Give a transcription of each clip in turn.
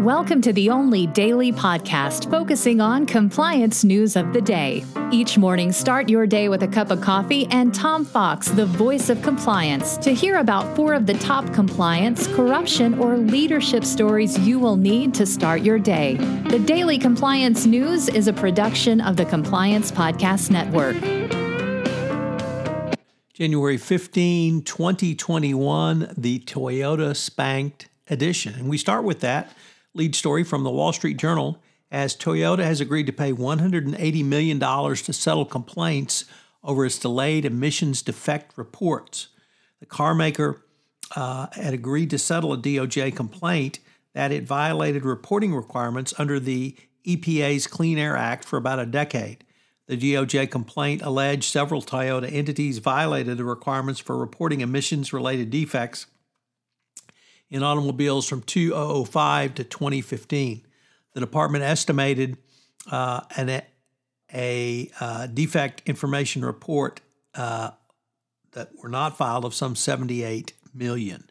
Welcome to the only daily podcast focusing on compliance news of the day. Each morning, start your day with a cup of coffee and Tom Fox, the voice of compliance, to hear about four of the top compliance, corruption, or leadership stories you will need to start your day. The Daily Compliance News is a production of the Compliance Podcast Network. January 15, 2021, the Toyota Spanked edition. And we start with that lead story from the Wall Street Journal as Toyota has agreed to pay $180 million to settle complaints over its delayed emissions defect reports. The carmaker uh, had agreed to settle a DOJ complaint that it violated reporting requirements under the EPA's Clean Air Act for about a decade. The DOJ complaint alleged several Toyota entities violated the requirements for reporting emissions related defects in automobiles from 2005 to 2015. The department estimated uh, an, a uh, defect information report uh, that were not filed of some 78 million.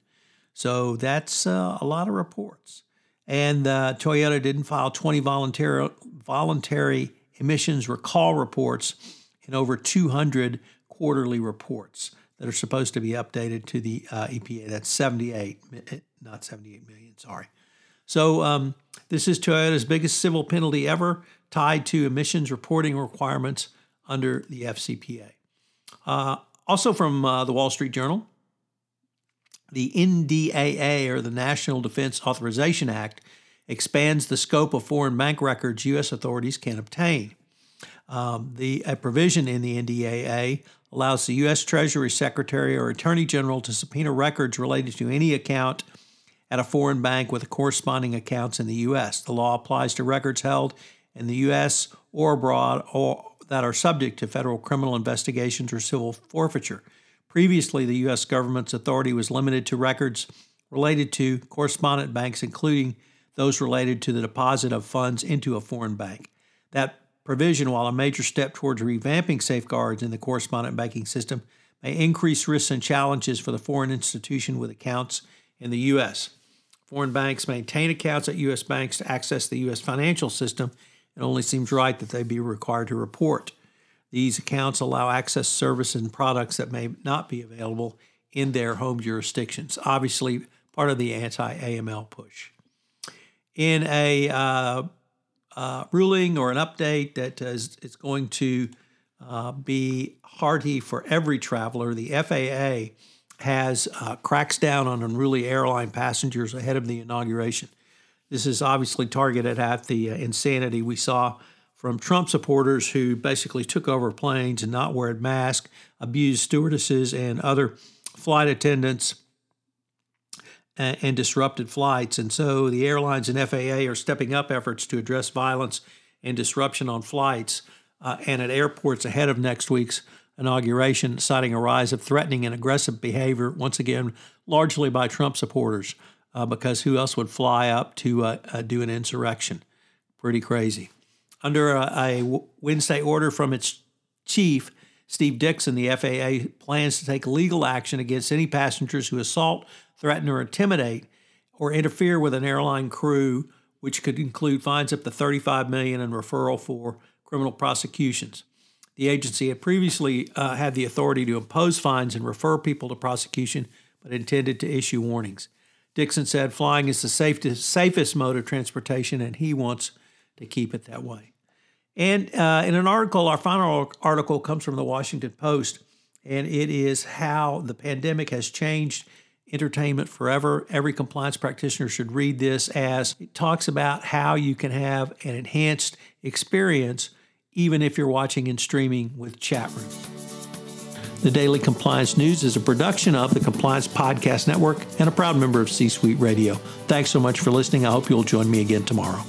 So that's uh, a lot of reports. And uh, Toyota didn't file 20 voluntary, voluntary emissions recall reports in over 200 quarterly reports that are supposed to be updated to the uh, EPA. That's 78, eh, not 78 million, sorry. So um, this is Toyota's biggest civil penalty ever tied to emissions reporting requirements under the FCPA. Uh, also from uh, the Wall Street Journal, the NDAA, or the National Defense Authorization Act, expands the scope of foreign bank records U.S. authorities can obtain. Um, the a provision in the NDAA allows the U.S. Treasury Secretary or Attorney General to subpoena records related to any account at a foreign bank with corresponding accounts in the U.S. The law applies to records held in the U.S. or abroad or that are subject to federal criminal investigations or civil forfeiture. Previously, the U.S. government's authority was limited to records related to correspondent banks, including those related to the deposit of funds into a foreign bank. That provision, while a major step towards revamping safeguards in the correspondent banking system, may increase risks and challenges for the foreign institution with accounts in the U.S. Foreign banks maintain accounts at U.S. banks to access the U.S. financial system. It only seems right that they be required to report. These accounts allow access to services and products that may not be available in their home jurisdictions. Obviously, part of the anti AML push. In a uh, uh, ruling or an update that is, going to uh, be hearty for every traveler, the FAA has uh, cracks down on unruly airline passengers ahead of the inauguration. This is obviously targeted at the uh, insanity we saw from Trump supporters who basically took over planes and not wearing masks, abused stewardesses and other flight attendants and disrupted flights. And so the airlines and FAA are stepping up efforts to address violence and disruption on flights uh, and at airports ahead of next week's inauguration, citing a rise of threatening and aggressive behavior, once again, largely by Trump supporters, uh, because who else would fly up to uh, uh do an insurrection? Pretty crazy. Under a, a Wednesday order from its chief, Steve Dickson, the FAA plans to take legal action against any passengers who assault, threaten, or intimidate or interfere with an airline crew, which could include fines up to 35 million and referral for criminal prosecutions. The agency had previously uh, had the authority to impose fines and refer people to prosecution, but intended to issue warnings. Dickson said flying is the safest, safest mode of transportation, and he wants to keep it that way. And uh, in an article, our final article comes from the Washington Post, and it is how the pandemic has changed entertainment forever. Every compliance practitioner should read this as it talks about how you can have an enhanced experience even if you're watching and streaming with chat rooms. The Daily Compliance News is a production of the Compliance Podcast Network and a proud member of C Suite Radio. Thanks so much for listening. I hope you'll join me again tomorrow.